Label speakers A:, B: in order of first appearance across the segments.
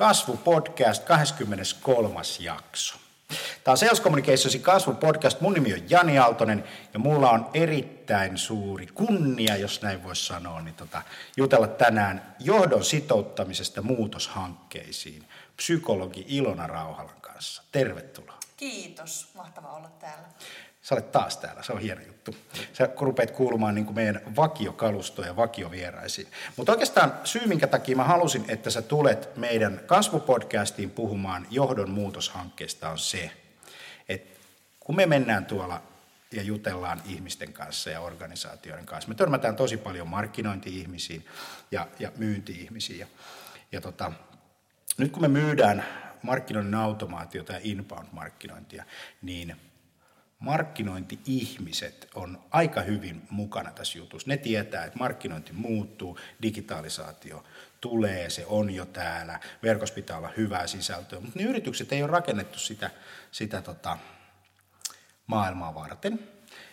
A: Kasvu-podcast 23. jakso. Tämä on Sales Communicationsin kasvupodcast. Mun nimi on Jani Aaltonen ja mulla on erittäin suuri kunnia, jos näin voisi sanoa, niin tota, jutella tänään johdon sitouttamisesta muutoshankkeisiin psykologi Ilona Rauhalan kanssa. Tervetuloa.
B: Kiitos, mahtava olla täällä.
A: Sä olet taas täällä, se on hieno juttu. Sä rupeat kuulumaan niin kuin meidän vakiokalustoon ja vakiovieraisiin. Mutta oikeastaan syy, minkä takia mä halusin, että sä tulet meidän kasvupodcastiin puhumaan johdon muutoshankkeesta on se, että kun me mennään tuolla ja jutellaan ihmisten kanssa ja organisaatioiden kanssa, me törmätään tosi paljon markkinointi-ihmisiin ja, ja myynti-ihmisiin. Ja, ja tota, nyt kun me myydään markkinoinnin automaatiota ja inbound-markkinointia, niin – markkinointi-ihmiset on aika hyvin mukana tässä jutussa. Ne tietää, että markkinointi muuttuu, digitalisaatio tulee, se on jo täällä, verkossa pitää olla hyvää sisältöä, mutta ne yritykset ei ole rakennettu sitä, sitä tota, maailmaa varten.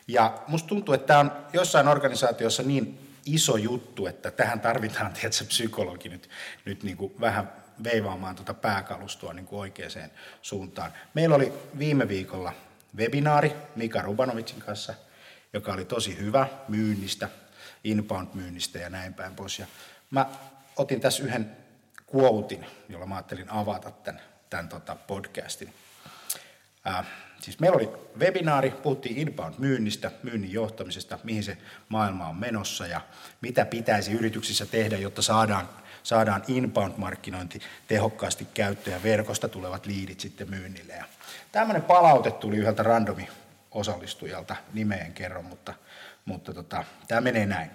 A: Ja musta tuntuu, että tämä on jossain organisaatiossa niin iso juttu, että tähän tarvitaan tietysti psykologi nyt, nyt niin kuin vähän veivaamaan tuota pääkalustoa niin kuin oikeaan suuntaan. Meillä oli viime viikolla webinaari Mika Rubanovicin kanssa, joka oli tosi hyvä myynnistä, inbound-myynnistä ja näin päin pois. Ja mä otin tässä yhden quotein, jolla mä ajattelin avata tämän, tämän tota podcastin. Äh, siis meillä oli webinaari, puhuttiin inbound-myynnistä, myynnin johtamisesta, mihin se maailma on menossa ja mitä pitäisi yrityksissä tehdä, jotta saadaan, saadaan inbound-markkinointi tehokkaasti käyttöön ja verkosta tulevat liidit sitten myynnille. Ja Tämmöinen palaute tuli yhdeltä randomi osallistujalta, nimeen kerron, mutta, mutta tota, tämä menee näin.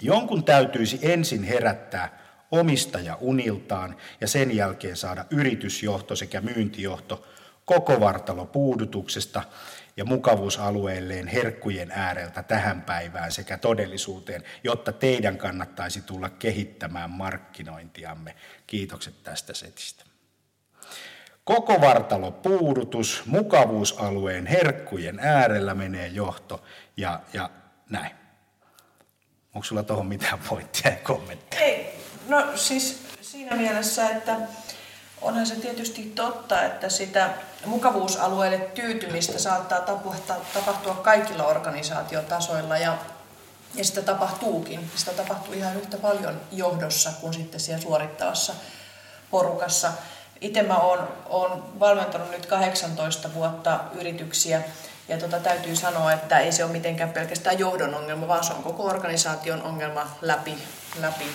A: Jonkun täytyisi ensin herättää omistaja uniltaan ja sen jälkeen saada yritysjohto sekä myyntijohto koko vartalo puudutuksesta ja mukavuusalueelleen herkkujen ääreltä tähän päivään sekä todellisuuteen, jotta teidän kannattaisi tulla kehittämään markkinointiamme. Kiitokset tästä setistä. Koko vartalo puudutus, mukavuusalueen herkkujen äärellä menee johto ja, ja näin. Onko sulla tuohon mitään pointtia ja kommentteja?
B: Ei, no siis siinä mielessä, että onhan se tietysti totta, että sitä mukavuusalueelle tyytymistä saattaa tapahtua, kaikilla organisaatiotasoilla ja, ja sitä tapahtuukin. Sitä tapahtuu ihan yhtä paljon johdossa kuin sitten siellä suorittavassa porukassa. Itse mä oon, oon valmentanut nyt 18 vuotta yrityksiä ja tota, täytyy sanoa, että ei se ole mitenkään pelkästään johdon ongelma, vaan se on koko organisaation ongelma läpi, läpi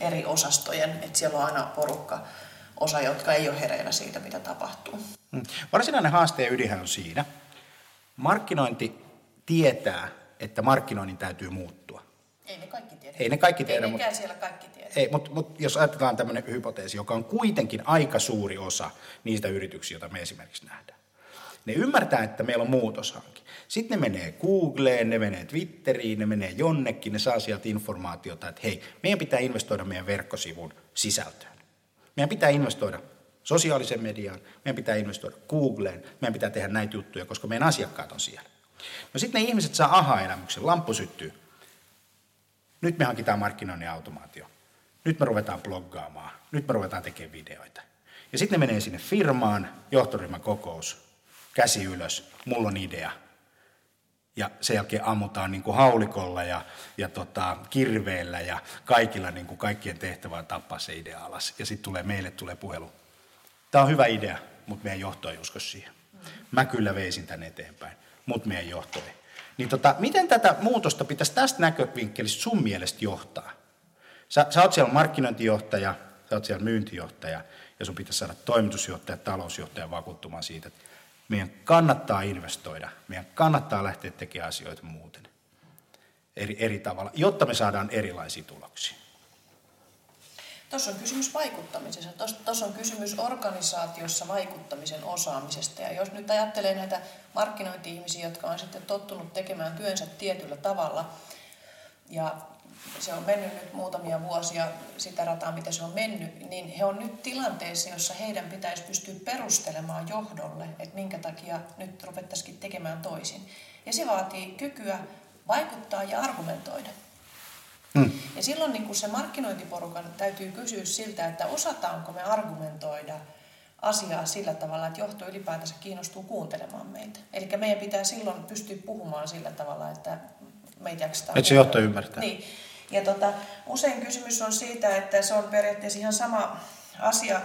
B: eri osastojen. Että siellä on aina porukka, osa, jotka ei ole hereillä siitä, mitä tapahtuu.
A: Mm. Varsinainen haaste ja ydinhän on siinä. Markkinointi tietää, että markkinoinnin täytyy muuttua.
B: Ei ne kaikki tiedä.
A: Ei ne kaikki tiedä.
B: Ei mutta... siellä kaikki tiedä.
A: Ei, mutta, mutta jos ajatellaan tämmöinen hypoteesi, joka on kuitenkin aika suuri osa niistä yrityksistä, joita me esimerkiksi nähdään. Ne ymmärtää, että meillä on muutoshanke. Sitten ne menee Googleen, ne menee Twitteriin, ne menee jonnekin, ne saa sieltä informaatiota, että hei, meidän pitää investoida meidän verkkosivun sisältöön. Meidän pitää investoida sosiaalisen mediaan, meidän pitää investoida Googleen, meidän pitää tehdä näitä juttuja, koska meidän asiakkaat on siellä. No sitten ne ihmiset saa aha-elämyksen, lamppu syttyy. Nyt me hankitaan markkinoinnin automaatio. Nyt me ruvetaan bloggaamaan. Nyt me ruvetaan tekemään videoita. Ja sitten ne menee sinne firmaan, johtoryhmän kokous, käsi ylös, mulla on idea. Ja sen jälkeen ammutaan niin kuin haulikolla ja, ja tota, kirveellä ja kaikilla niin kuin kaikkien tehtävää tappaa se idea alas. Ja sitten tulee, meille tulee puhelu. Tämä on hyvä idea, mutta meidän johto ei usko siihen. Mä kyllä veisin tänne eteenpäin, mutta meidän johto ei. Niin tota, miten tätä muutosta pitäisi tästä näkövinkkelistä sun mielestä johtaa? Sä, sä oot siellä markkinointijohtaja, sä oot siellä myyntijohtaja ja sun pitäisi saada toimitusjohtaja, talousjohtaja vakuuttumaan siitä, että meidän kannattaa investoida, meidän kannattaa lähteä tekemään asioita muuten eri, eri tavalla, jotta me saadaan erilaisia tuloksia.
B: Tuossa on kysymys vaikuttamisesta. Tuossa on kysymys organisaatiossa vaikuttamisen osaamisesta. Ja jos nyt ajattelee näitä markkinointi-ihmisiä, jotka on sitten tottunut tekemään työnsä tietyllä tavalla, ja se on mennyt nyt muutamia vuosia sitä rataa, mitä se on mennyt, niin he on nyt tilanteessa, jossa heidän pitäisi pystyä perustelemaan johdolle, että minkä takia nyt ruvettaisiin tekemään toisin. Ja se vaatii kykyä vaikuttaa ja argumentoida. Hmm. Ja silloin niin kuin se markkinointiporukan täytyy kysyä siltä, että osataanko me argumentoida asiaa sillä tavalla, että johto ylipäätänsä kiinnostuu kuuntelemaan meitä. Eli meidän pitää silloin pystyä puhumaan sillä tavalla, että meitä jaksetaan.
A: Että se johto ymmärtää.
B: Niin. Ja tota, usein kysymys on siitä, että se on periaatteessa ihan sama asia,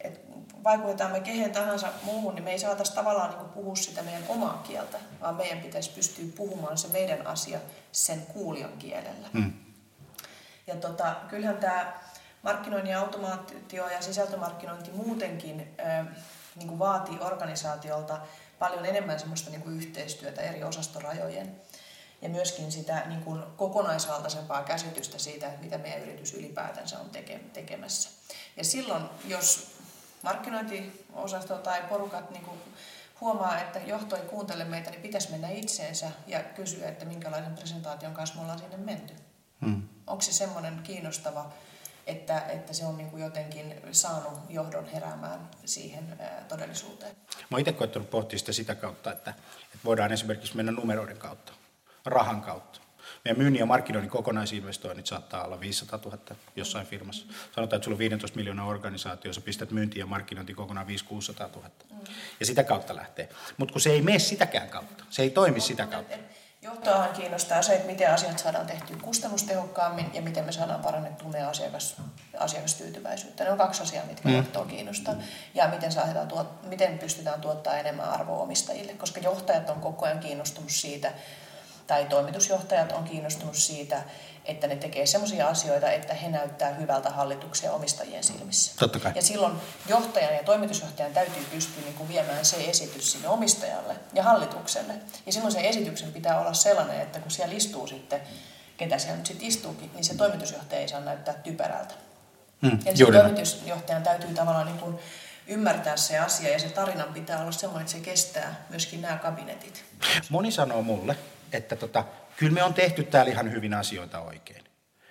B: että vaikutetaan me kehen tahansa muuhun, niin me ei saataisi tavallaan niin puhua sitä meidän omaa kieltä, vaan meidän pitäisi pystyä puhumaan se meidän asia sen kuulijan kielellä. Hmm. Ja tota, kyllähän tämä markkinoinnin automaatio ja sisältömarkkinointi muutenkin äh, niin kuin vaatii organisaatiolta paljon enemmän semmoista niin kuin yhteistyötä eri osastorajojen ja myöskin sitä niin kuin kokonaisvaltaisempaa käsitystä siitä, että mitä meidän yritys ylipäätänsä on teke, tekemässä. Ja silloin, jos markkinointiosasto tai porukat niin kuin huomaa, että johto ei kuuntele meitä, niin pitäisi mennä itseensä ja kysyä, että minkälaisen presentaation kanssa me ollaan sinne menty. Hmm. Onko se semmoinen kiinnostava, että, että se on niin kuin jotenkin saanut johdon heräämään siihen ää, todellisuuteen?
A: Mä oon itse koettanut pohtia sitä sitä kautta, että, että voidaan esimerkiksi mennä numeroiden kautta, rahan kautta. Meidän myynnin ja markkinoinnin kokonaisinvestoinnit saattaa olla 500 000 jossain firmassa. Sanotaan, että sulla on 15 miljoonaa organisaatio, sä pistät myynti ja markkinointi kokonaan 5 600 000. Ja sitä kautta lähtee. Mutta kun se ei mene sitäkään kautta, se ei toimi sitä kautta.
B: Johtoahan kiinnostaa se, että miten asiat saadaan tehtyä kustannustehokkaammin ja miten me saadaan parannettua meidän asiakas, asiakastyytyväisyyttä. Ne on kaksi asiaa, mitkä mm. johtoa kiinnostaa. Ja miten, saadaan tuot, miten pystytään tuottaa enemmän arvoa omistajille, koska johtajat on koko ajan kiinnostunut siitä, tai toimitusjohtajat on kiinnostunut siitä, että ne tekee sellaisia asioita, että he näyttää hyvältä hallituksen omistajien silmissä.
A: Totta kai.
B: Ja silloin johtajan ja toimitusjohtajan täytyy pystyä niin kuin viemään se esitys sinne omistajalle ja hallitukselle. Ja silloin se esityksen pitää olla sellainen, että kun siellä istuu sitten, ketä siellä nyt sitten istuukin, niin se toimitusjohtaja ei saa näyttää typerältä. Hmm, ja se toimitusjohtajan täytyy tavallaan niin kuin ymmärtää se asia ja se tarinan pitää olla sellainen, että se kestää myöskin nämä kabinetit.
A: Moni sanoo mulle, että tota, kyllä me on tehty täällä ihan hyvin asioita oikein.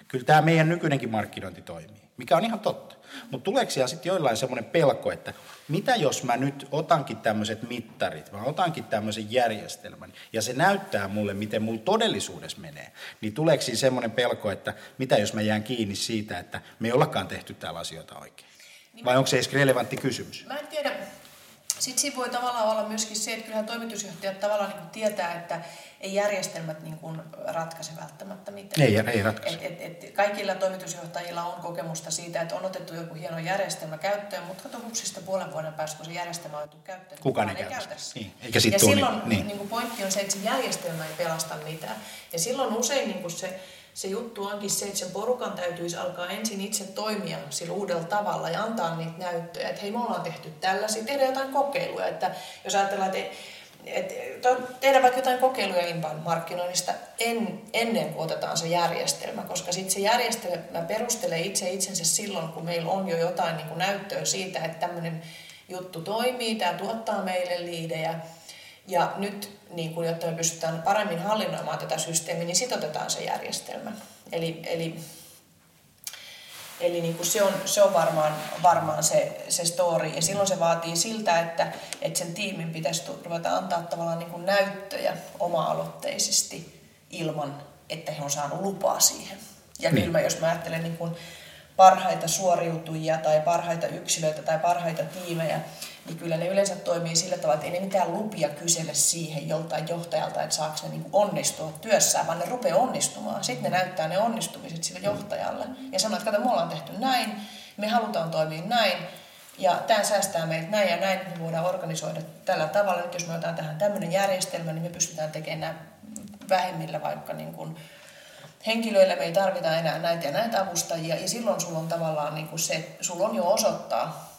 A: Kyllä tämä meidän nykyinenkin markkinointi toimii, mikä on ihan totta. Mutta tuleeko siellä sitten joillain semmoinen pelko, että mitä jos mä nyt otankin tämmöiset mittarit, mä otankin tämmöisen järjestelmän, ja se näyttää mulle, miten mulla todellisuudessa menee, niin tuleeko siinä semmoinen pelko, että mitä jos mä jään kiinni siitä, että me ei ollakaan tehty täällä asioita oikein? Vai onko se edes relevantti kysymys?
B: Mä en tiedä, sitten siinä voi tavallaan olla myöskin se, että kyllähän toimitusjohtajat tavallaan niin tietää, että ei järjestelmät niin kuin ratkaise välttämättä mitään.
A: Ei, ei ratkaise.
B: Et, et, et kaikilla toimitusjohtajilla on kokemusta siitä, että on otettu joku hieno järjestelmä käyttöön, mutta kato hupsista puolen vuoden päästä, kun se järjestelmä on otettu käyttöön,
A: kukaan ei käytä
B: niin, eikä sit ja silloin niin. Niin kuin pointti on se, että se järjestelmä ei pelasta mitään. Ja silloin usein niin kuin se se juttu onkin se, että sen porukan täytyisi alkaa ensin itse toimia sillä uudella tavalla ja antaa niitä näyttöjä, että hei me ollaan tehty tällaisia, tehdä jotain kokeiluja, että jos ajatellaan, että että tehdä vaikka jotain kokeiluja inbound markkinoinnista en, ennen kuin otetaan se järjestelmä, koska sitten se järjestelmä perustelee itse itsensä silloin, kun meillä on jo jotain niin näyttöä siitä, että tämmöinen juttu toimii, tämä tuottaa meille liidejä, ja nyt, niin kun, jotta me pystytään paremmin hallinnoimaan tätä systeemiä, niin sitotetaan se järjestelmä. Eli, eli, eli niin se on, se on varmaan, varmaan se, se story. Ja silloin se vaatii siltä, että, että sen tiimin pitäisi ruveta antaa tavallaan niin näyttöjä oma-aloitteisesti ilman, että he on saanut lupaa siihen. Ja niin. kyllä mä, jos mä ajattelen niin kuin parhaita suoriutujia tai parhaita yksilöitä tai parhaita tiimejä, niin kyllä ne yleensä toimii sillä tavalla, että ei ne mitään lupia kysele siihen joltain johtajalta, että saako ne niin onnistua työssään, vaan ne rupeaa onnistumaan. Sitten ne näyttää ne onnistumiset sille johtajalle ja sanoo, että kato, me ollaan tehty näin, me halutaan toimia näin, ja tämä säästää meitä näin ja näin, me voidaan organisoida tällä tavalla. Nyt jos me otetaan tähän tämmöinen järjestelmä, niin me pystytään tekemään vähemmillä vaikka niin kuin henkilöillä me ei tarvita enää näitä ja näitä avustajia. Ja silloin sulla on tavallaan niin kuin se, sulla on jo osoittaa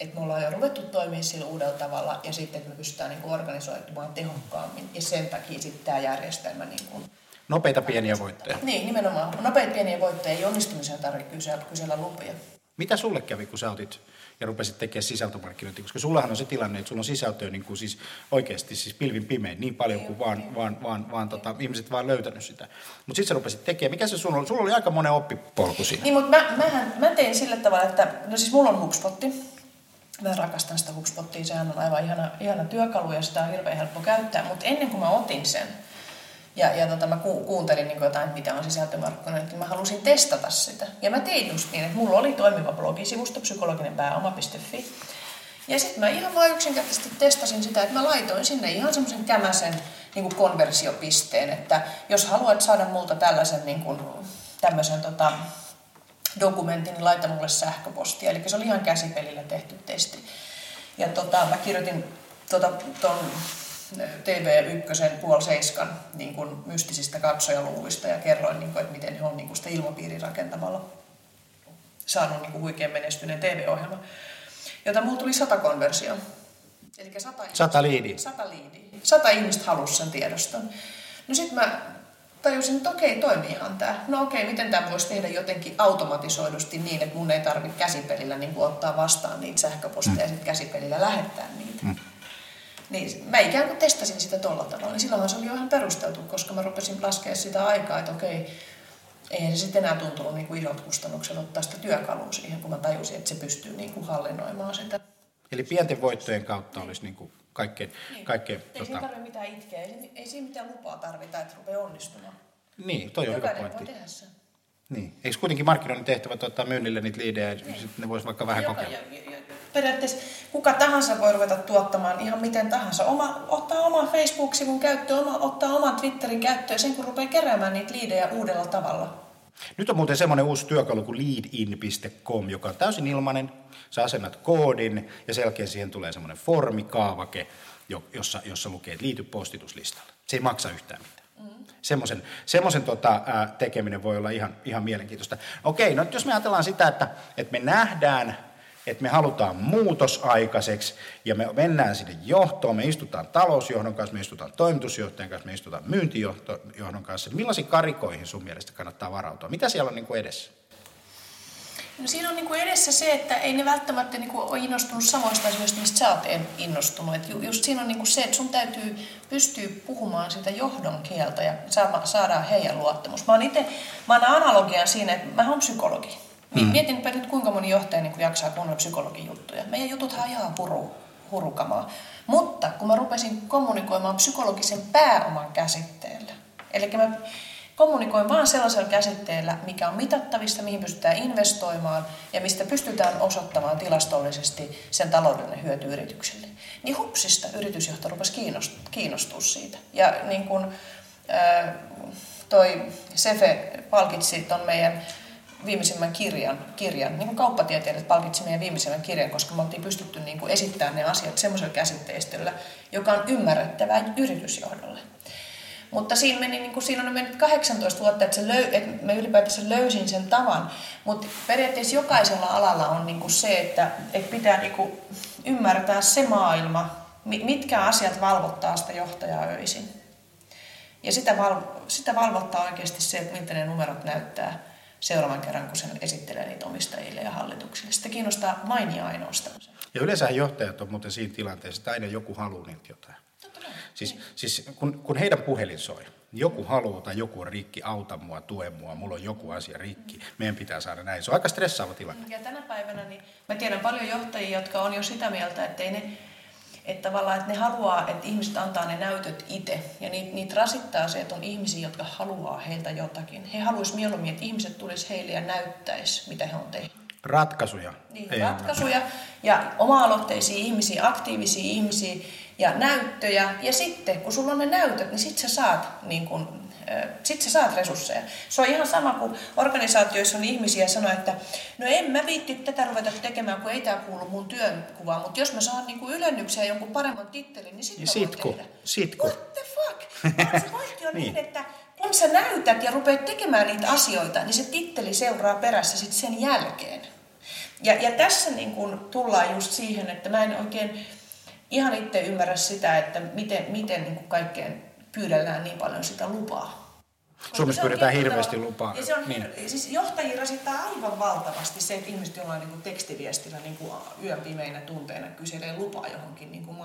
B: että me ollaan jo ruvettu toimia sillä uudella tavalla ja sitten, että me pystytään niin kuin organisoitumaan tehokkaammin. Ja sen takia sitten tämä järjestelmä... Niin kuin
A: Nopeita pieniä voittoja.
B: Niin, nimenomaan. Nopeita pieniä voittoja ei onnistumiseen tarvitse kysellä, kysellä lupia.
A: Mitä sulle kävi, kun sä otit ja rupesit tekemään sisältömarkkinointia? Koska sullahan on se tilanne, että sulla on sisältöä niin kuin siis oikeasti siis pilvin pimein niin paljon kuin vaan, vaan, vaan, vaan tota, ihmiset vaan löytänyt sitä. Mutta sitten sä rupesit tekemään. Mikä se sulla oli? Sulla oli aika monen oppipolku siinä.
B: Niin, mutta mä, mähän, mä tein sillä tavalla, että no siis mulla on HubSpotti, Mä rakastan sitä HubSpottia, sehän on aivan ihana, ihana työkalu ja sitä on hirveän helppo käyttää. Mutta ennen kuin mä otin sen, Ja, ja tota, mä ku, kuuntelin niin jotain, mitä on sisältömarkkinointi, niin mä halusin testata sitä. Ja mä tein just niin, että mulla oli toimiva blogisivusto, psykologinen pääoma.fi. Ja sitten mä ihan vaan yksinkertaisesti testasin sitä, että mä laitoin sinne ihan semmoisen kämäsen niin kuin konversiopisteen, että jos haluat saada multa tällaisen niin kuin, tämmöisen tota, dokumentin, niin laita mulle sähköpostia. Eli se oli ihan käsipelillä tehty testi. Ja tota, mä kirjoitin tota, ton TV1 puoli seiskan niin kuin mystisistä katsojaluvuista ja kerroin, niin kuin, että miten he on niin kuin sitä ilmapiirin rakentamalla saanut niin kuin huikean menestyneen TV-ohjelman, jota mulla tuli sata konversio.
A: Eli sata, sata liidiä.
B: Sata liidiä. Sata ihmistä halusi sen tiedoston. No sitten mä tajusin, että okei, toimiihan tämä. No okei, miten tämä voisi tehdä jotenkin automatisoidusti niin, että mun ei tarvitse käsipelillä niin ottaa vastaan niitä sähköposteja mm. ja sitten käsipelillä lähettää niitä. Mm. Niin mä ikään kuin testasin sitä tuolla tavalla. Niin silloin se oli jo ihan perusteltu, koska mä rupesin laskea sitä aikaa, että okei, eihän se sitten enää tuntunut niin kuin isot kustannukset ottaa sitä työkalua siihen, kun mä tajusin, että se pystyy niin kuin hallinnoimaan sitä.
A: Eli pienten voittojen kautta olisi niin kuin kaikkein...
B: Niin.
A: kaikkein
B: ei tota... siinä tarvitse mitään itkeä, ei, ei siinä mitään lupaa tarvita, että rupeaa onnistumaan.
A: Niin, toi on
B: Jokainen
A: hyvä pointti.
B: voi tehdä sen.
A: Niin. Eikö kuitenkin markkinoinnin tehtävät ottaa myynnille niitä liidejä, niin. sitten ne voisi vaikka vähän
B: kokeilla? periaatteessa kuka tahansa voi ruveta tuottamaan ihan miten tahansa. Oma, ottaa oman Facebook-sivun käyttöön, oma, ottaa oman Twitterin käyttöön sen kun rupeaa keräämään niitä liidejä uudella tavalla.
A: Nyt on muuten semmoinen uusi työkalu kuin leadin.com, joka on täysin ilmainen. Sä asennat koodin ja sen jälkeen siihen tulee semmoinen formikaavake, jossa, jossa lukee, että liity postituslistalle. Se ei maksa yhtään mitään. Mm. Semmoisen, semmoisen tota, tekeminen voi olla ihan, ihan mielenkiintoista. Okei, no jos me ajatellaan sitä, että, että me nähdään että me halutaan muutos aikaiseksi ja me mennään sinne johtoon, me istutaan talousjohdon kanssa, me istutaan toimitusjohtajan kanssa, me istutaan myyntijohdon kanssa. Millaisiin karikoihin sun mielestä kannattaa varautua? Mitä siellä on niin kuin edessä?
B: No siinä on niin kuin edessä se, että ei ne välttämättä niin kuin ole innostunut samoista asioista, mistä sä oot innostunut. Et just siinä on niin kuin se, että sun täytyy pystyä puhumaan sitä johdon kieltä ja saada heidän luottamus. Mä oon itse, mä oon analogian siinä, että mä oon psykologi. Mm. Mietinpä nyt, kuinka moni johtaja niin jaksaa kuunnella psykologin juttuja. Meidän jututhan on ihan huru, hurukamaa. Mutta kun mä rupesin kommunikoimaan psykologisen pääoman käsitteellä, eli mä kommunikoin vaan sellaisella käsitteellä, mikä on mitattavista, mihin pystytään investoimaan ja mistä pystytään osoittamaan tilastollisesti sen taloudellinen hyöty yritykselle. Niin hupsista yritysjohto rupesi kiinnostua siitä. Ja niin kun, toi Sefe palkitsi ton meidän viimeisimmän kirjan, kirjan niin kauppatieteilijät palkitsi meidän viimeisimmän kirjan, koska me oltiin pystytty niin kuin esittämään ne asiat semmoisella käsitteistöllä, joka on ymmärrettävää yritysjohdolle. Mutta siinä, meni, niin kuin, siinä on mennyt 18 vuotta, että, se löy, että mä ylipäätänsä löysin sen tavan. Mutta periaatteessa jokaisella alalla on niin kuin se, että, että pitää niin kuin ymmärtää se maailma, mitkä asiat valvottaa sitä johtajaa öisin. Ja sitä, val, sitä valvottaa oikeasti se, että miltä ne numerot näyttää seuraavan kerran, kun sen esittelee niitä omistajille ja hallituksille. Sitä kiinnostaa mainia ainoastaan.
A: Ja yleensä johtajat on muuten siinä tilanteessa, että aina joku haluaa niiltä jotain. Siis, siis kun, kun heidän puhelin soi, joku haluaa tai joku on rikki, auta mua, tue mua, mulla on joku asia rikki, meidän pitää saada näin. Se on aika stressaava tilanne.
B: Ja tänä päivänä niin mä tiedän paljon johtajia, jotka on jo sitä mieltä, että ei ne että tavallaan, että ne haluaa, että ihmiset antaa ne näytöt itse. Ja niitä, niitä rasittaa se, että on ihmisiä, jotka haluaa heiltä jotakin. He haluaisivat mieluummin, että ihmiset tulisi heille ja näyttäisi, mitä he on tehneet.
A: Ratkaisuja.
B: Niin, Ei ratkaisuja ja oma-aloitteisia ihmisiä, aktiivisia ihmisiä ja näyttöjä. Ja sitten, kun sulla on ne näytöt, niin sitten sä saat niin kun, sitten sä saat resursseja. Se on ihan sama kuin organisaatioissa on ihmisiä sanoa, että no en mä viitti tätä ruveta tekemään, kun ei tämä kuulu mun työnkuvaan, mutta jos mä saan niinku ylennyksiä jonkun paremman tittelin, niin sitten
A: tehdä. Sitku.
B: What the fuck? se pointti on niin. Kun sä näytät ja rupeat tekemään niitä asioita, niin se titteli seuraa perässä sitten sen jälkeen. Ja, ja tässä niin kun tullaan just siihen, että mä en oikein ihan itse ymmärrä sitä, että miten, miten niin kaikkeen pyydellään niin paljon sitä lupaa.
A: Suomessa pyydetään hirveästi lupaa.
B: Ja se on, niin. siis johtajia rasittaa aivan valtavasti se, että ihmiset jollain niin tekstiviestillä niin yön pimeinä tunteina kyselee lupaa johonkin niin kuin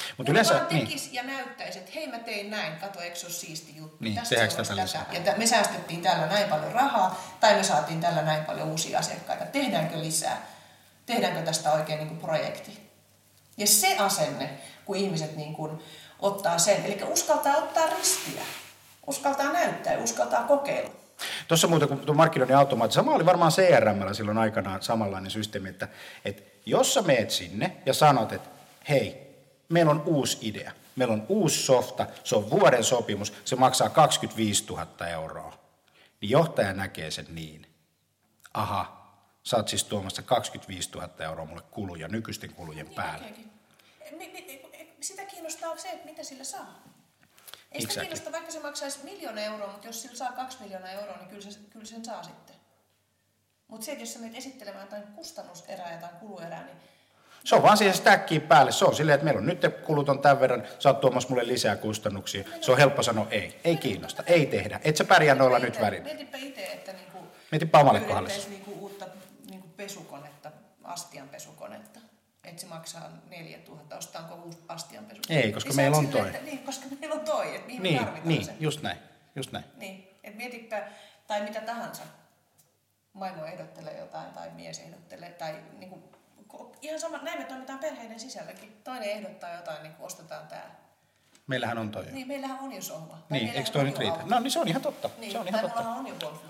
B: minor-asiaan. Mutta yleensä, vaan tekisi niin. ja näyttäisi, että hei mä tein näin, kato eikö se ole siisti juttu.
A: Niin, Tästä tehdäänkö tätä lisää?
B: Ja me säästettiin tällä näin paljon rahaa, tai me saatiin tällä näin paljon uusia asiakkaita. Tehdäänkö lisää? Tehdäänkö tästä oikein niin kuin projekti? Ja se asenne, kun ihmiset niin kuin ottaa sen. Eli uskaltaa ottaa ristiä, uskaltaa näyttää, uskaltaa kokeilla.
A: Tuossa muuten, kun tuo markkinoinnin automaatti, sama oli varmaan CRM silloin aikanaan samanlainen systeemi, että, että jos sä meet sinne ja sanot, että hei, meillä on uusi idea, meillä on uusi softa, se on vuoden sopimus, se maksaa 25 000 euroa, niin johtaja näkee sen niin. Aha, sä oot siis tuomassa 25 000 euroa mulle kuluja nykyisten kulujen niin päälle.
B: Sitä kiinnostaa se, että mitä sillä saa. Ei sitä kiinnosta, vaikka se maksaisi miljoona euroa, mutta jos sillä saa kaksi miljoonaa euroa, niin kyllä, se, kyllä sen saa sitten. Mutta se, että jos sä menet esittelemään jotain kustannuserää tai kuluerää, niin
A: se on vaan siihen stackiin päälle. Se on silleen, että meillä on nyt kulut on tämän verran, sä oot tuomassa mulle lisää kustannuksia. Se on helppo sanoa ei. Ei kiinnosta, ei tehdä. Et sä pärjää noilla nyt värin.
B: Mietipä itse, että niinku
A: Mietipä omalle kohdalle.
B: Niinku uutta niinku pesukonetta, astianpesukonetta että se maksaa 4000, ostaanko uusi astianpesu?
A: Ei, koska niin meillä on toi.
B: Että, niin, koska meillä on toi, että mihin
A: niin,
B: tarvitaan
A: niin,
B: se.
A: just näin, just näin.
B: Niin, että mietipä, tai mitä tahansa, maimo ehdottelee jotain tai mies ehdottelee, tai niin kuin, ihan sama, näin me toimitaan perheiden sisälläkin. Toinen ehdottaa jotain, niin kuin ostetaan tämä.
A: Meillähän on toi.
B: Niin, meillähän on jo sohva.
A: Niin, eikö toi nyt riitä? No niin se on ihan totta.
B: Niin,
A: se on ihan totta.
B: on jo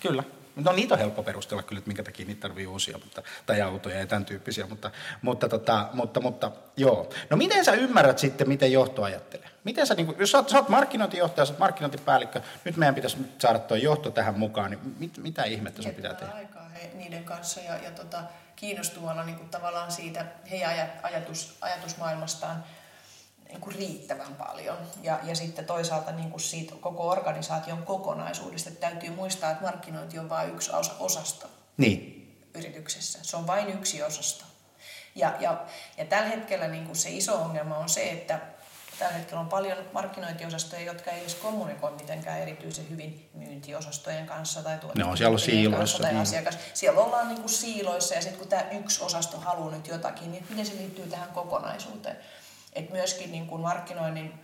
A: Kyllä. No niitä on helppo perustella kyllä, että minkä takia niitä tarvii uusia mutta, tai autoja ja tämän tyyppisiä, mutta, mutta, tota, mutta, mutta joo. No miten sä ymmärrät sitten, miten johto ajattelee? Miten sä, niin kun, jos sä oot, sä oot markkinointijohtaja, sä oot markkinointipäällikkö, nyt meidän pitäisi saada tuo johto tähän mukaan, niin mit, mitä ihmettä sun pitää tehdä?
B: aikaa he, niiden kanssa ja, ja tota, kiinnostumalla niin kuin tavallaan siitä heidän ajatus, ajatusmaailmastaan niin kuin riittävän paljon. Ja, ja sitten toisaalta niin kuin siitä koko organisaation kokonaisuudesta että täytyy muistaa, että markkinointi on vain yksi osa, osasto
A: niin.
B: yrityksessä. Se on vain yksi osasto. Ja, ja, ja tällä hetkellä niin kuin se iso ongelma on se, että tällä hetkellä on paljon markkinointiosastoja, jotka ei edes kommunikoi mitenkään erityisen hyvin myyntiosastojen kanssa tai
A: Ne on siellä siiloissa.
B: Tai niin. asiakas. Siellä ollaan niin kuin siiloissa ja sitten kun tämä yksi osasto haluaa nyt jotakin, niin miten se liittyy tähän kokonaisuuteen? että myöskin niin kuin markkinoinnin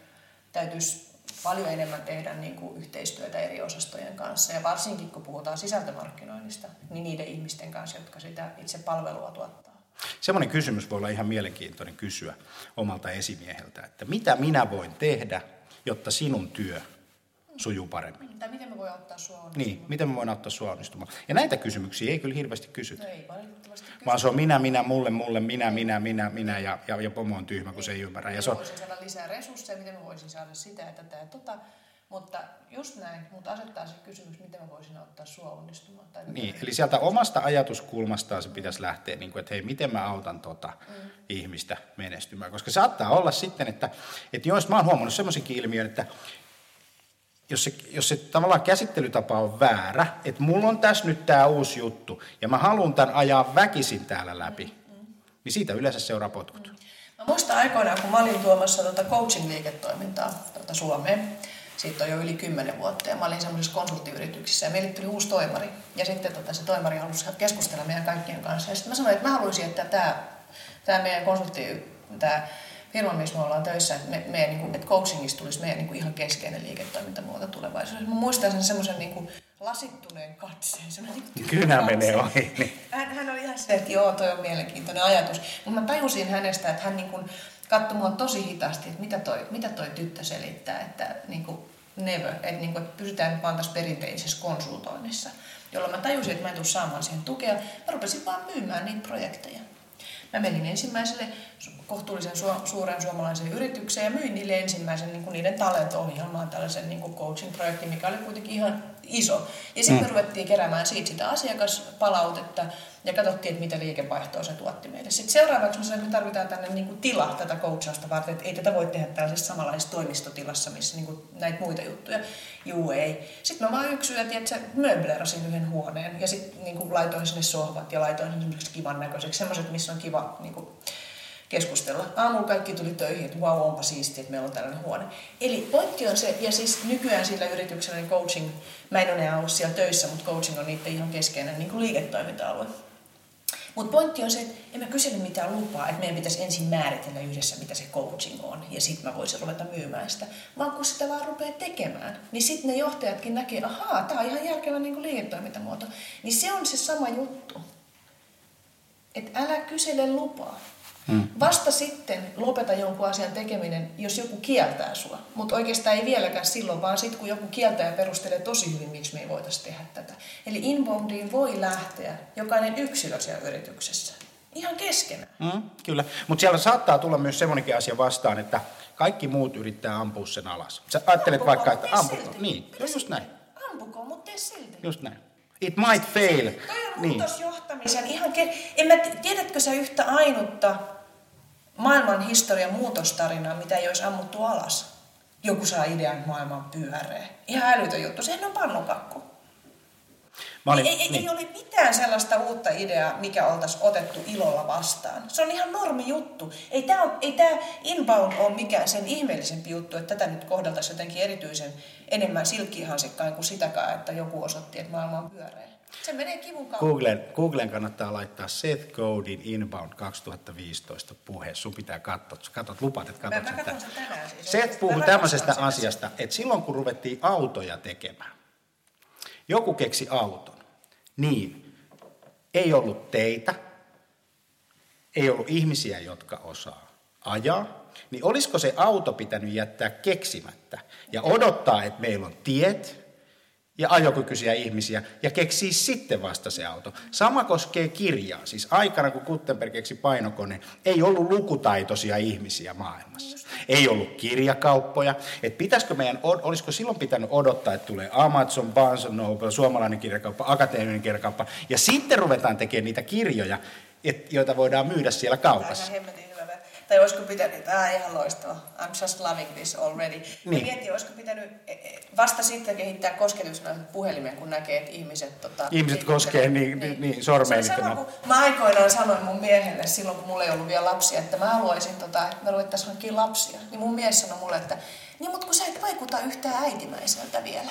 B: täytyisi paljon enemmän tehdä niin kuin yhteistyötä eri osastojen kanssa. Ja varsinkin kun puhutaan sisältömarkkinoinnista, niin niiden ihmisten kanssa, jotka sitä itse palvelua tuottaa.
A: Semmoinen kysymys voi olla ihan mielenkiintoinen kysyä omalta esimieheltä, että mitä minä voin tehdä, jotta sinun työ sujuu paremmin.
B: Tai miten me voin auttaa sua
A: onnistumaan. Niin, miten me voin auttaa sua onnistumaan. Ja näitä kysymyksiä ei kyllä hirveästi kysytä.
B: No ei valitettavasti kysytä.
A: Vaan se on minä, minä, mulle, mulle, minä, minä, minä, minä ja, ja, ja pomo on tyhmä, kun se ei ymmärrä. Ja
B: se on... voisin saada lisää resursseja, miten mä voisin saada sitä ja tätä ja tota. Mutta just näin, mutta asettaa se kysymys, miten mä voisin auttaa sua onnistumaan. Tai
A: niin, eli sieltä omasta ajatuskulmastaan se pitäisi lähteä, niin kuin, että hei, miten mä autan tota mm. ihmistä menestymään. Koska saattaa olla sitten, että, että jos mä oon huomannut semmoisenkin ilmiön, että jos se, jos se tavallaan käsittelytapa on väärä, että mulla on tässä nyt tämä uusi juttu ja mä haluan tämän ajaa väkisin täällä läpi, mm-hmm. niin siitä yleensä seuraa potkut. Mm.
B: Mä muistan aikoinaan, kun mä olin tuomassa tuota coaching-liiketoimintaa tuota Suomeen, siitä on jo yli kymmenen vuotta, ja mä olin semmoisessa konsulttiyrityksessä, ja meille tuli uusi toimari, ja sitten tota, se toimari halusi keskustella meidän kaikkien kanssa, ja sitten mä sanoin, että mä haluaisin, että tämä, tämä meidän konsultti, tämä firma, missä me ollaan töissä, että, me, meidän, niin kuin, että coachingista tulisi meidän niin kuin ihan keskeinen liiketoimintamuoto tulevaisuudessa. Mä muistan sen semmoisen niin kuin lasittuneen katseen.
A: Niin Kyllä menee ohi. Niin.
B: Hän, hän oli ihan se, että joo, toi on mielenkiintoinen ajatus. Mutta mä tajusin hänestä, että hän niin kuin katsoi mua tosi hitaasti, että mitä toi, mitä toi tyttö selittää, että niin kuin never, että, niin kuin, pysytään vaan tässä perinteisessä konsultoinnissa. Jolloin mä tajusin, että mä en tule saamaan siihen tukea. Mä rupesin vaan myymään niitä projekteja. Mä menin ensimmäiselle kohtuullisen su- suuren suomalaisen yritykseen ja myin niille ensimmäisen niin kuin niiden talent-ohjelmaan tällaisen niin kuin coaching-projektin, mikä oli kuitenkin ihan iso. Ja sitten mm. me ruvettiin keräämään siitä sitä asiakaspalautetta ja katsottiin, että mitä liikevaihtoa se tuotti meille. Sitten seuraavaksi me sanoin, että me tarvitaan tänne niin kuin tila tätä coachausta varten, että ei tätä voi tehdä tällaisessa samanlaisessa toimistotilassa, missä niin kuin näitä muita juttuja. Juu, ei. Sitten mä vaan yksi yö, että möblerasin yhden huoneen ja sitten niin kuin laitoin sinne sohvat ja laitoin sen kivan näköiseksi, semmoiset, missä on kiva niin kuin, keskustella. Aamulla kaikki tuli töihin, että wow, onpa siistiä, että meillä on tällainen huone. Eli pointti on se, ja siis nykyään sillä yrityksellä niin coaching, mä en ole ollut siellä töissä, mutta coaching on niiden ihan keskeinen niin kuin liiketoiminta-alue. Mutta pointti on se, että en mä kysele mitään lupaa, että meidän pitäisi ensin määritellä yhdessä, mitä se coaching on, ja sitten mä voisin ruveta myymään sitä. Vaan kun sitä vaan rupeaa tekemään, niin sitten ne johtajatkin näkee, ahaa, tämä on ihan järkevä niin liiketoimintamuoto. Niin se on se sama juttu. Että älä kysele lupaa. Hmm. Vasta sitten lopeta jonkun asian tekeminen, jos joku kieltää sua. Mutta oikeastaan ei vieläkään silloin, vaan sitten kun joku kieltää ja perustelee tosi hyvin, miksi me ei voitaisiin tehdä tätä. Eli inboundiin voi lähteä jokainen yksilö siellä yrityksessä. Ihan keskenään.
A: Mm, kyllä, mutta siellä saattaa tulla myös semmoinenkin asia vastaan, että kaikki muut yrittää ampua sen alas. Sä ajattelet
B: Ampukoon,
A: vaikka, että
B: mutta tee
A: ampuko.
B: silti.
A: Niin, se- just näin.
B: Ampukoon, mutta tee silti.
A: Just näin. It might fail.
B: Toi on
A: Niin.
B: muutosjohtamisen ihan... Ke- en mä, tiedätkö sä yhtä ainutta maailman historian muutostarinaa, mitä ei olisi ammuttu alas? Joku saa idean, että maailma on pyöreä. Ihan älytön juttu. Sehän on pannukakku.
A: Mä olin,
B: ei, ei,
A: niin.
B: ei ole mitään sellaista uutta ideaa, mikä oltaisiin otettu ilolla vastaan. Se on ihan normi juttu. Ei tämä ei tää inbound ole mikään sen ihmeellisempi juttu, että tätä nyt kohdeltaisiin jotenkin erityisen enemmän silkkihansikkain kuin sitäkään, että joku osoitti, että maailma on pyöreä. Se menee kivun kautta.
A: Googlen, Googlen kannattaa laittaa Seth Godin Inbound 2015 puhe. Sun pitää katsoa. Katot, lupaat, että
B: Mä,
A: katsot
B: mä katson sen tänään siis.
A: Seth
B: Mä
A: puhui tämmöisestä asiasta, että silloin kun ruvettiin autoja tekemään, joku keksi auton, niin ei ollut teitä, ei ollut ihmisiä, jotka osaa ajaa, niin olisiko se auto pitänyt jättää keksimättä ja odottaa, että meillä on tiet ja ajokykyisiä ihmisiä ja keksii sitten vasta se auto. Sama koskee kirjaa. Siis aikana, kun Gutenberg keksi painokone, ei ollut lukutaitoisia ihmisiä maailmassa. Ei ollut kirjakauppoja. Et pitäisikö meidän, olisiko silloin pitänyt odottaa, että tulee Amazon, Barnes Noble, suomalainen kirjakauppa, akateeminen kirjakauppa, ja sitten ruvetaan tekemään niitä kirjoja, et, joita voidaan myydä siellä kaupassa.
B: hyvä. Tai olisiko pitänyt, tämä ihan loistava, I'm just loving this already. Niin.
A: Niin.
B: Mietin, olisiko pitänyt e, e, vasta sitten kehittää kosketusnäytön puhelimen, kun näkee, että ihmiset... Tota,
A: Ihmiset koskee niin- niin- niin, sormein
B: Se on sama kuin mä aikoinaan sanoin mun miehelle silloin, kun mulla ei ollut vielä lapsia, että mä haluaisin, tota, että me ruvettaisiin hankkia lapsia. Niin mun mies sanoi mulle, että niin mutta kun sä et vaikuta yhtään äitimäiseltä vielä.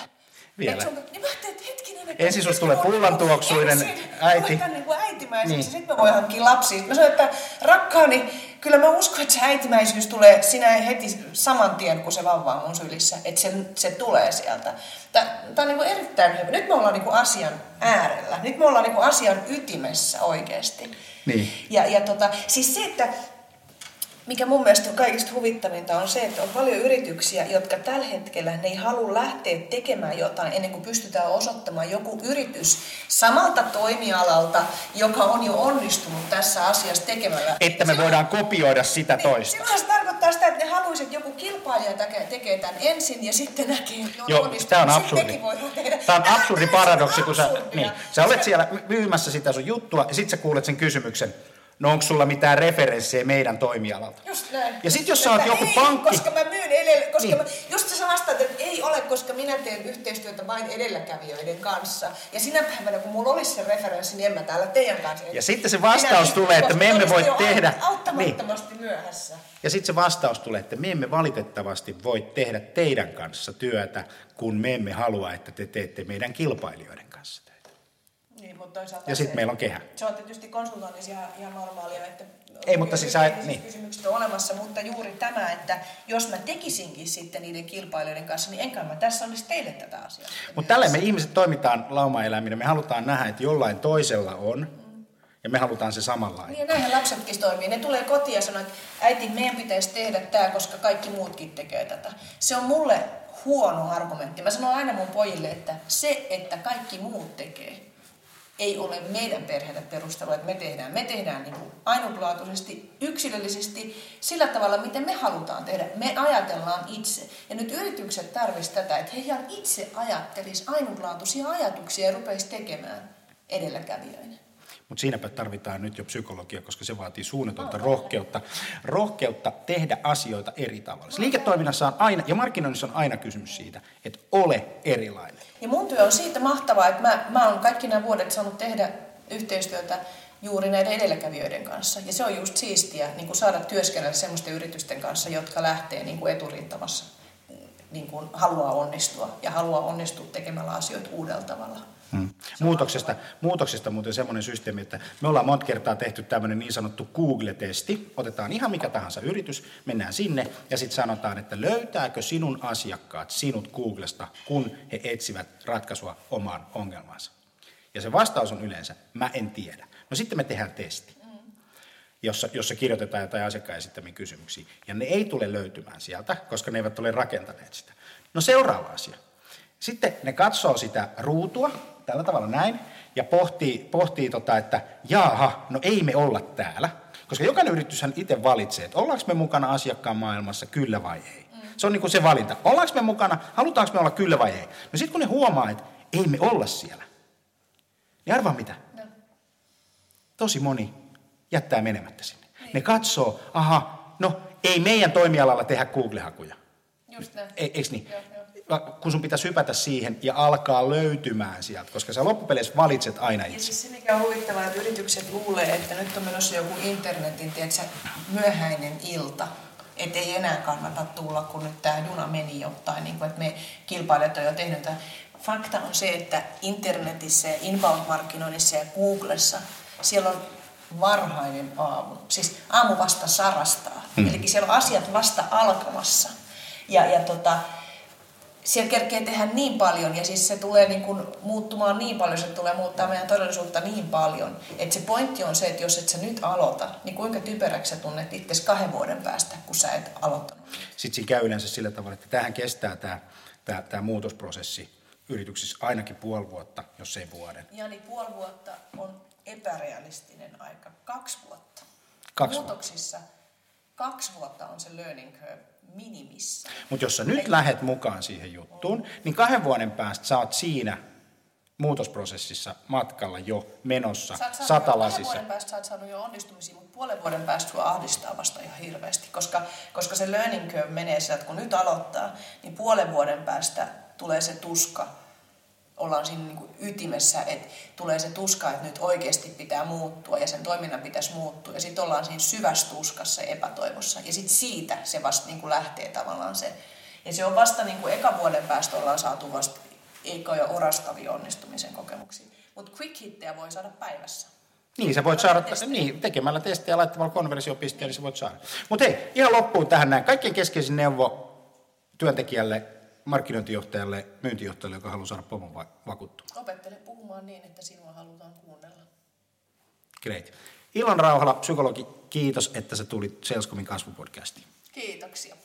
A: Vielä.
B: Et sun, niin mä ajattelin, että hetkinen, että
A: Ensin susta
B: jos
A: tulee
B: mä
A: pullantuoksuinen äiti.
B: ruveta niin kuin äitimäiseksi,
A: Niin.
B: niin. sitten mä voin hankkia lapsia. Mä sanoin, että rakkaani, kyllä mä uskon, että se äitimäisyys tulee sinä heti saman tien, kun se vauva on mun sylissä, että se, se tulee sieltä. Tämä on niin kuin erittäin hyvä. Nyt me ollaan niin kuin asian äärellä. Nyt me ollaan niin kuin asian ytimessä oikeasti.
A: Niin.
B: Ja, ja tota, siis se, että mikä mun mielestä on kaikista huvittavinta on se, että on paljon yrityksiä, jotka tällä hetkellä ne ei halua lähteä tekemään jotain ennen kuin pystytään osoittamaan joku yritys samalta toimialalta, joka on jo onnistunut tässä asiassa tekemällä.
A: Että me voidaan kopioida sitä
B: Niin,
A: toista.
B: silloin se tarkoittaa sitä, että ne haluaisivat, että joku kilpailija tekee, tekee tämän ensin ja sitten näkee, että ne on
A: Joo,
B: onnistunut.
A: tämä on absurdi. Tämä on absurdi paradoksi, kun sä, niin, sä olet siellä myymässä sitä sun juttua ja sitten sä kuulet sen kysymyksen, no onko sulla mitään referenssejä meidän toimialalta?
B: Just näin.
A: Ja sit jos sä oot joku
B: ei,
A: pankki-
B: Koska mä myyn edellä, koska
A: Niin.
B: niin. mä, just sä vastaat, että ei ole, koska minä teen yhteistyötä vain edelläkävijöiden kanssa. Ja sinä päivänä, kun mulla olisi se referenssi, niin en mä täällä teidän kanssa.
A: Ja sitten se vastaus tulee, että me emme voi tehdä- Niin.
B: Auttamattomasti myöhässä.
A: Ja sitten se vastaus tulee, että me emme valitettavasti voi tehdä teidän kanssa työtä, kun me emme halua, että te teette meidän kilpailijoiden kanssa töitä.
B: Niin, mutta toisaalta
A: Ja sitten meillä on kehä.
B: Se on tietysti konsultoinnissa ihan, ihan normaalia, että
A: Ei, mutta siis sä- niin.
B: kysymykset on olemassa, mutta juuri tämä, että jos mä tekisinkin sitten niiden kilpailijoiden kanssa, niin enkä mä tässä olisi teille tätä asiaa.
A: Mutta tällä me ihmiset toimitaan laumaeläiminä. Me halutaan nähdä, että jollain toisella on, ja me halutaan se samanlainen.
B: Niin näinhän lapsetkin toimii. Ne tulee kotiin ja sanoo, että äiti, meidän pitäisi tehdä tämä, koska kaikki muutkin tekee tätä. Se on mulle huono argumentti. Mä sanon aina mun pojille, että se, että kaikki muut tekee, ei ole meidän perheelle perustelu, että me tehdään. Me tehdään niin kuin ainutlaatuisesti, yksilöllisesti, sillä tavalla, miten me halutaan tehdä. Me ajatellaan itse. Ja nyt yritykset tarvitsisivat tätä, että he ihan itse ajattelisi ainutlaatuisia ajatuksia ja rupeisi tekemään edelläkävijöinä.
A: Mutta siinäpä tarvitaan nyt jo psykologia, koska se vaatii suunnatonta rohkeutta. Rohkeutta tehdä asioita eri tavalla. Se Liiketoiminnassa on aina, ja markkinoinnissa on aina kysymys siitä, että ole erilainen.
B: Ja mun työ on siitä mahtavaa, että mä, mä oon kaikki nämä vuodet saanut tehdä yhteistyötä juuri näiden edelläkävijöiden kanssa. Ja se on just siistiä niin kuin saada työskennellä semmoisten yritysten kanssa, jotka lähtee niin kuin eturintamassa, niin kuin haluaa onnistua ja haluaa onnistua tekemällä asioita uudella tavalla.
A: Hmm. Muutoksesta, muutoksesta muuten semmoinen systeemi, että me ollaan monta kertaa tehty tämmöinen niin sanottu Google-testi. Otetaan ihan mikä tahansa yritys, mennään sinne ja sitten sanotaan, että löytääkö sinun asiakkaat sinut Googlesta, kun he etsivät ratkaisua omaan ongelmaansa. Ja se vastaus on yleensä, mä en tiedä. No sitten me tehdään testi. jossa, jossa kirjoitetaan jotain asiakkaan esittämiä kysymyksiä. Ja ne ei tule löytymään sieltä, koska ne eivät ole rakentaneet sitä. No seuraava asia. Sitten ne katsoo sitä ruutua, tällä tavalla näin, ja pohtii, pohtii tota, että jaaha, no ei me olla täällä. Koska jokainen yrityshän itse valitsee, että ollaanko me mukana asiakkaan maailmassa, kyllä vai ei. Se on niin kuin se valinta. Ollaanko me mukana, halutaanko me olla kyllä vai ei. No sitten kun ne huomaa, että ei me olla siellä, niin arvaa mitä? No. Tosi moni jättää menemättä sinne. Niin. Ne katsoo, aha, no ei meidän toimialalla tehdä Google-hakuja.
B: Just näin.
A: E, eikö niin? Joo, joo. Kun sun pitäisi hypätä siihen ja alkaa löytymään sieltä, koska sä loppupeleissä valitset aina itse. Ja
B: siis se, mikä on huvittavaa, että yritykset luulee, että nyt on menossa joku internetin tiedätkö, myöhäinen ilta, että ei enää kannata tulla, kun nyt tämä juna meni jo, tai niin kuin, että me kilpailijat on jo tehnyt tämän. Fakta on se, että internetissä ja inbound-markkinoinnissa ja Googlessa siellä on varhainen aamu. Siis aamu vasta sarastaa. Mm. Eli siellä on asiat vasta alkamassa. Ja, ja tota, siellä kerkee tehdä niin paljon ja siis se tulee niin kuin muuttumaan niin paljon, se tulee muuttaa meidän todellisuutta niin paljon, että se pointti on se, että jos et sä nyt aloita, niin kuinka typeräksi sä tunnet itse kahden vuoden päästä, kun sä et aloittanut.
A: Sitten siinä käy yleensä sillä tavalla, että tähän kestää tämä, tämä, tämä muutosprosessi yrityksissä ainakin puoli vuotta, jos ei vuoden.
B: Ja niin puoli vuotta on epärealistinen aika. Kaksi vuotta.
A: Kaksi
B: Muutoksissa vuotta. kaksi vuotta on se learning curve minimissä.
A: Mutta jos sä nyt Eli... lähet mukaan siihen juttuun, niin kahden vuoden päästä sä oot siinä muutosprosessissa matkalla jo menossa satalasissa.
B: Kahden vuoden päästä sä oot saanut jo onnistumisia, mutta puolen vuoden päästä sua ahdistaa vasta ihan hirveästi, koska, koska se learning curve menee sieltä, kun nyt aloittaa, niin puolen vuoden päästä tulee se tuska, ollaan siinä niin kuin ytimessä, että tulee se tuska, että nyt oikeasti pitää muuttua ja sen toiminnan pitäisi muuttua. Ja sitten ollaan siinä syvässä tuskassa epätoivossa. Ja sitten siitä se vasta niin kuin lähtee tavallaan se. Ja se on vasta niin kuin eka vuoden päästä ollaan saatu vasta eikä jo orastavia onnistumisen kokemuksia. Mutta quick hittejä voi saada päivässä.
A: Niin, sä voit saada, niin, tekemällä testiä ja laittamalla konversiopisteen, niin sä voit saada. Mutta hei, ihan loppuun tähän näin. Kaikkein keskeisin neuvo työntekijälle markkinointijohtajalle, myyntijohtajalle, joka haluaa saada pomon vakuuttua?
B: Opettele puhumaan niin, että sinua halutaan kuunnella.
A: Great. Ilon Rauhala, psykologi, kiitos, että sä tulit Salescomin kasvupodcastiin.
B: Kiitoksia.